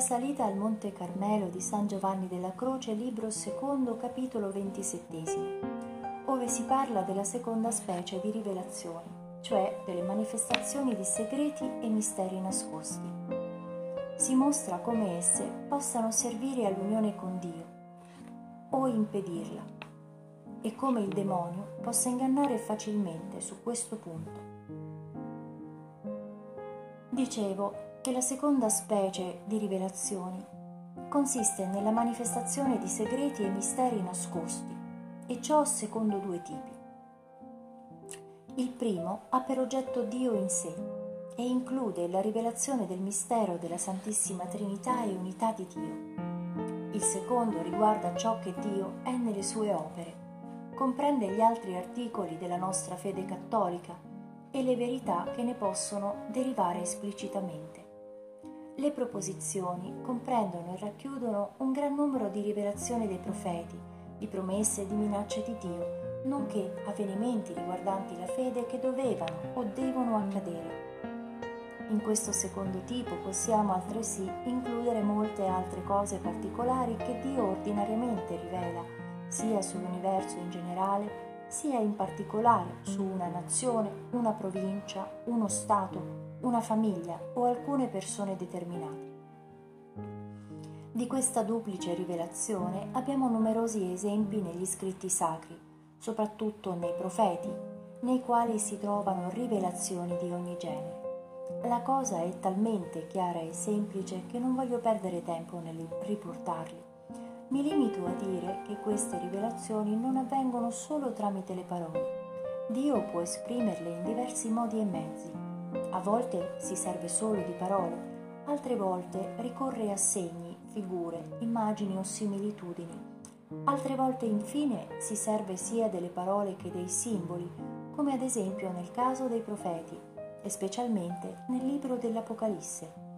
Salita al Monte Carmelo di San Giovanni della Croce, libro secondo, capitolo ventisettesimo, ove si parla della seconda specie di rivelazioni, cioè delle manifestazioni di segreti e misteri nascosti. Si mostra come esse possano servire all'unione con Dio o impedirla e come il demonio possa ingannare facilmente su questo punto. Dicevo che la seconda specie di rivelazioni consiste nella manifestazione di segreti e misteri nascosti, e ciò secondo due tipi. Il primo ha per oggetto Dio in sé e include la rivelazione del mistero della Santissima Trinità e unità di Dio. Il secondo riguarda ciò che Dio è nelle sue opere, comprende gli altri articoli della nostra fede cattolica e le verità che ne possono derivare esplicitamente. Le proposizioni comprendono e racchiudono un gran numero di rivelazioni dei profeti, di promesse e di minacce di Dio, nonché avvenimenti riguardanti la fede che dovevano o devono accadere. In questo secondo tipo possiamo altresì includere molte altre cose particolari che Dio ordinariamente rivela, sia sull'universo in generale, sia in particolare su una nazione, una provincia, uno Stato, una famiglia o alcune persone determinate. Di questa duplice rivelazione abbiamo numerosi esempi negli scritti sacri, soprattutto nei profeti, nei quali si trovano rivelazioni di ogni genere. La cosa è talmente chiara e semplice che non voglio perdere tempo nel riportarli. Mi limito a dire che queste rivelazioni non avvengono solo tramite le parole. Dio può esprimerle in diversi modi e mezzi a volte si serve solo di parole, altre volte ricorre a segni, figure, immagini o similitudini. Altre volte infine si serve sia delle parole che dei simboli, come ad esempio nel caso dei profeti e specialmente nel libro dell'Apocalisse.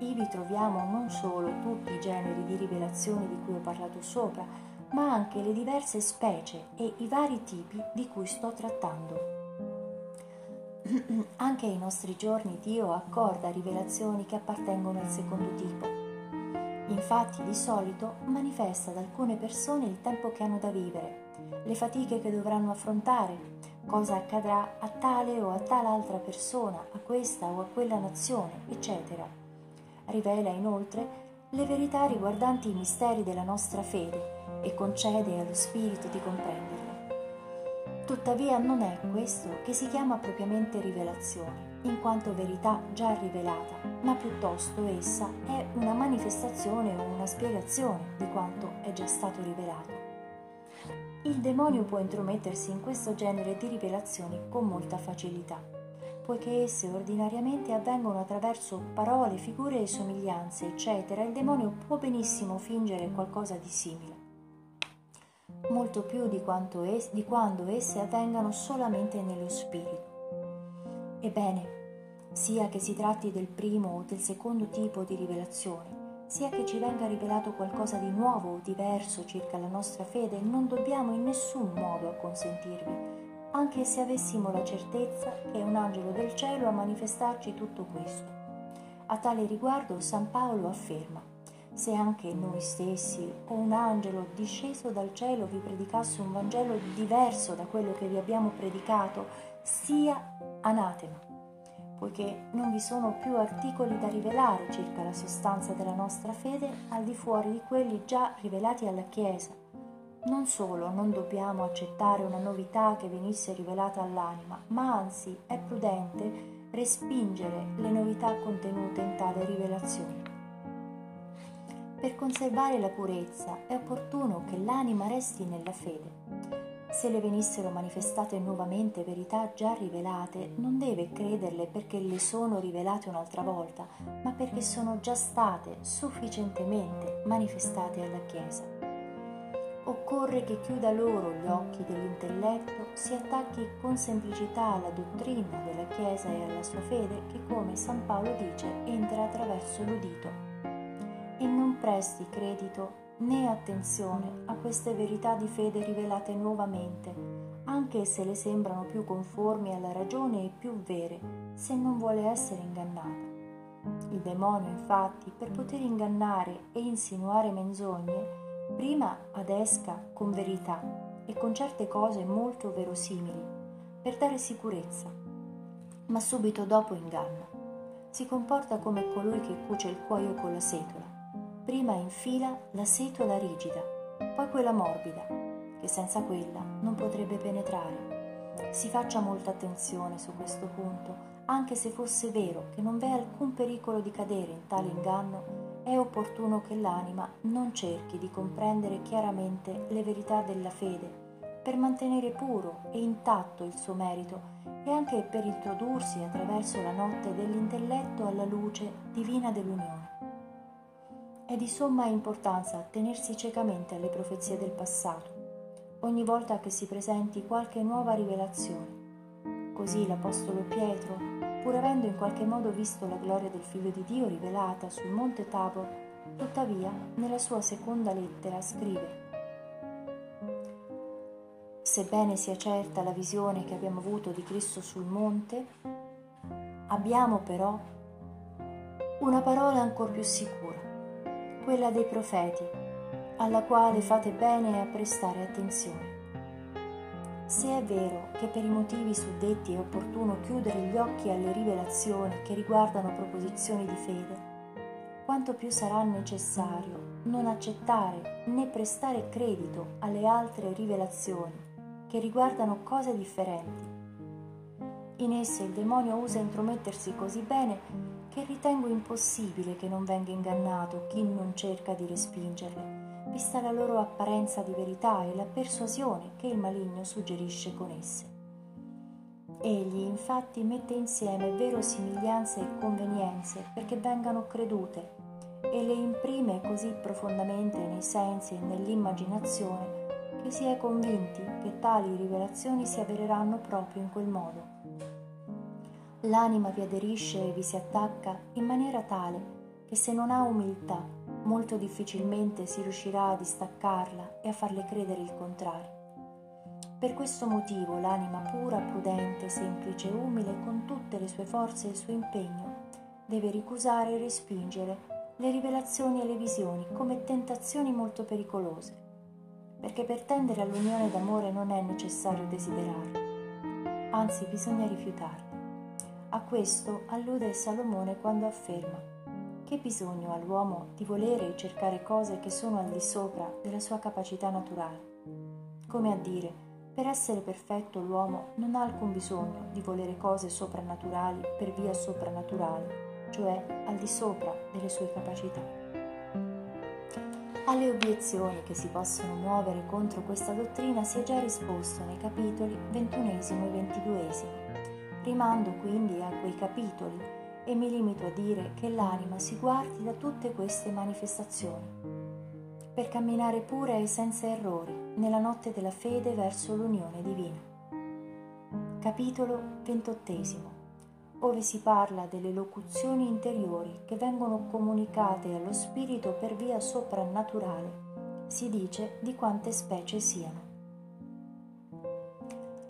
Ivi troviamo non solo tutti i generi di rivelazioni di cui ho parlato sopra, ma anche le diverse specie e i vari tipi di cui sto trattando. Anche ai nostri giorni Dio accorda rivelazioni che appartengono al secondo tipo. Infatti di solito manifesta ad alcune persone il tempo che hanno da vivere, le fatiche che dovranno affrontare, cosa accadrà a tale o a tal altra persona, a questa o a quella nazione, eccetera. Rivela inoltre le verità riguardanti i misteri della nostra fede e concede allo Spirito di comprenderle. Tuttavia non è questo che si chiama propriamente rivelazione, in quanto verità già rivelata, ma piuttosto essa è una manifestazione o una spiegazione di quanto è già stato rivelato. Il demonio può intromettersi in questo genere di rivelazioni con molta facilità, poiché esse ordinariamente avvengono attraverso parole, figure e somiglianze, eccetera, il demonio può benissimo fingere qualcosa di simile molto più di, es- di quando esse avvengano solamente nello spirito. Ebbene, sia che si tratti del primo o del secondo tipo di rivelazione, sia che ci venga rivelato qualcosa di nuovo o diverso circa la nostra fede, non dobbiamo in nessun modo acconsentirvi, anche se avessimo la certezza che è un angelo del cielo a manifestarci tutto questo. A tale riguardo San Paolo afferma se anche noi stessi o un angelo disceso dal cielo vi predicasse un Vangelo diverso da quello che vi abbiamo predicato, sia anatema, poiché non vi sono più articoli da rivelare circa la sostanza della nostra fede al di fuori di quelli già rivelati alla Chiesa. Non solo non dobbiamo accettare una novità che venisse rivelata all'anima, ma anzi è prudente respingere le novità contenute in tale rivelazione. Per conservare la purezza è opportuno che l'anima resti nella fede. Se le venissero manifestate nuovamente verità già rivelate, non deve crederle perché le sono rivelate un'altra volta, ma perché sono già state sufficientemente manifestate alla Chiesa. Occorre che chiuda loro gli occhi dell'intelletto, si attacchi con semplicità alla dottrina della Chiesa e alla sua fede che, come San Paolo dice, entra attraverso l'udito presti credito né attenzione a queste verità di fede rivelate nuovamente, anche se le sembrano più conformi alla ragione e più vere, se non vuole essere ingannata. Il demonio, infatti, per poter ingannare e insinuare menzogne, prima adesca con verità e con certe cose molto verosimili, per dare sicurezza, ma subito dopo inganna. Si comporta come colui che cuce il cuoio con la setola. Prima infila la setola rigida, poi quella morbida, che senza quella non potrebbe penetrare. Si faccia molta attenzione su questo punto, anche se fosse vero che non v'è alcun pericolo di cadere in tale inganno, è opportuno che l'anima non cerchi di comprendere chiaramente le verità della fede per mantenere puro e intatto il suo merito e anche per introdursi attraverso la notte dell'intelletto alla luce divina dell'unione. È di somma importanza tenersi ciecamente alle profezie del passato, ogni volta che si presenti qualche nuova rivelazione. Così l'Apostolo Pietro pur avendo in qualche modo visto la gloria del Figlio di Dio rivelata sul monte Tabor, tuttavia nella sua seconda lettera scrive Sebbene sia certa la visione che abbiamo avuto di Cristo sul monte, abbiamo però una parola ancora più sicura, quella dei profeti, alla quale fate bene a prestare attenzione. Se è vero che per i motivi suddetti è opportuno chiudere gli occhi alle rivelazioni che riguardano proposizioni di fede, quanto più sarà necessario non accettare né prestare credito alle altre rivelazioni che riguardano cose differenti. In esse il demonio usa intromettersi così bene che ritengo impossibile che non venga ingannato chi non cerca di respingerle vista la loro apparenza di verità e la persuasione che il maligno suggerisce con esse. Egli infatti mette insieme verosimiglianze e convenienze perché vengano credute e le imprime così profondamente nei sensi e nell'immaginazione che si è convinti che tali rivelazioni si avvereranno proprio in quel modo. L'anima vi aderisce e vi si attacca in maniera tale che se non ha umiltà molto difficilmente si riuscirà a distaccarla e a farle credere il contrario. Per questo motivo l'anima pura, prudente, semplice, umile, con tutte le sue forze e il suo impegno, deve ricusare e respingere le rivelazioni e le visioni come tentazioni molto pericolose, perché per tendere all'unione d'amore non è necessario desiderarle, anzi bisogna rifiutarle. A questo allude Salomone quando afferma che bisogno ha l'uomo di volere e cercare cose che sono al di sopra della sua capacità naturale? Come a dire, per essere perfetto l'uomo non ha alcun bisogno di volere cose soprannaturali per via soprannaturale, cioè al di sopra delle sue capacità. Alle obiezioni che si possono muovere contro questa dottrina si è già risposto nei capitoli XXI e XXII. Rimando quindi a quei capitoli e mi limito a dire che l'anima si guardi da tutte queste manifestazioni, per camminare pura e senza errori nella notte della fede verso l'unione divina. Capitolo XXVIII ove si parla delle locuzioni interiori che vengono comunicate allo spirito per via soprannaturale, si dice di quante specie siano.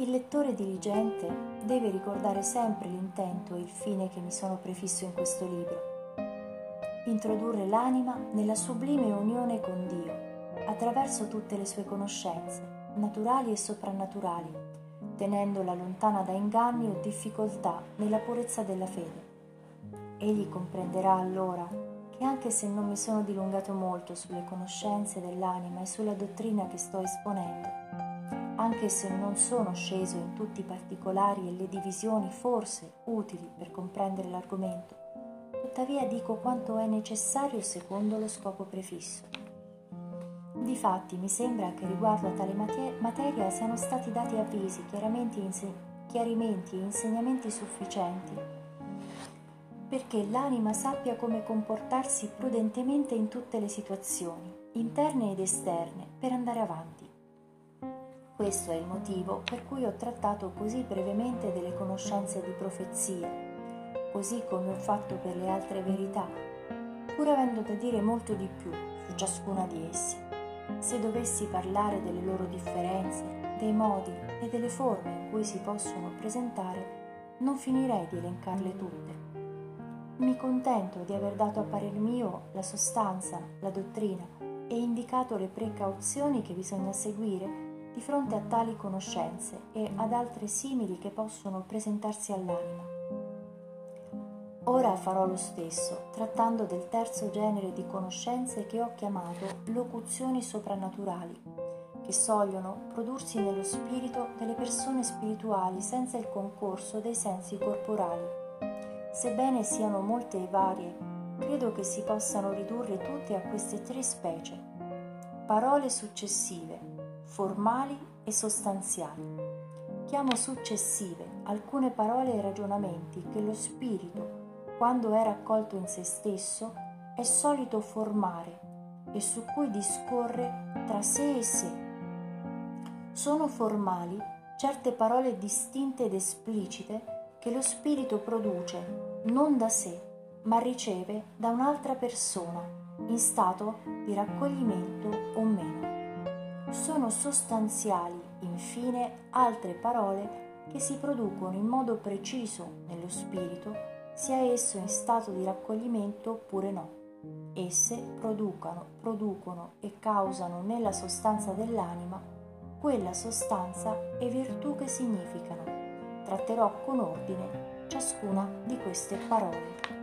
Il lettore diligente deve ricordare sempre l'intento e il fine che mi sono prefisso in questo libro. Introdurre l'anima nella sublime unione con Dio, attraverso tutte le sue conoscenze, naturali e soprannaturali, tenendola lontana da inganni o difficoltà nella purezza della fede. Egli comprenderà allora che anche se non mi sono dilungato molto sulle conoscenze dell'anima e sulla dottrina che sto esponendo, anche se non sono sceso in tutti i particolari e le divisioni forse utili per comprendere l'argomento, tuttavia dico quanto è necessario secondo lo scopo prefisso. Difatti mi sembra che riguardo a tale materia siano stati dati avvisi, chiarimenti e insegnamenti sufficienti perché l'anima sappia come comportarsi prudentemente in tutte le situazioni, interne ed esterne, per andare avanti. Questo è il motivo per cui ho trattato così brevemente delle conoscenze di profezia, così come ho fatto per le altre verità, pur avendo da dire molto di più su ciascuna di esse. Se dovessi parlare delle loro differenze, dei modi e delle forme in cui si possono presentare, non finirei di elencarle tutte. mi contento di aver dato a parer mio la sostanza, la dottrina e indicato le precauzioni che bisogna seguire di fronte a tali conoscenze e ad altre simili che possono presentarsi all'anima. Ora farò lo stesso, trattando del terzo genere di conoscenze che ho chiamato locuzioni soprannaturali, che sogliono prodursi nello spirito delle persone spirituali senza il concorso dei sensi corporali. Sebbene siano molte e varie, credo che si possano ridurre tutte a queste tre specie. Parole successive, formali e sostanziali. Chiamo successive alcune parole e ragionamenti che lo spirito, quando è raccolto in se stesso, è solito formare e su cui discorre tra sé e sé. Sono formali certe parole distinte ed esplicite che lo spirito produce non da sé, ma riceve da un'altra persona in stato di raccoglimento o meno. Sono sostanziali, infine, altre parole che si producono in modo preciso nello spirito, sia esso in stato di raccoglimento oppure no. Esse producono, producono e causano nella sostanza dell'anima quella sostanza e virtù che significano. Tratterò con ordine ciascuna di queste parole.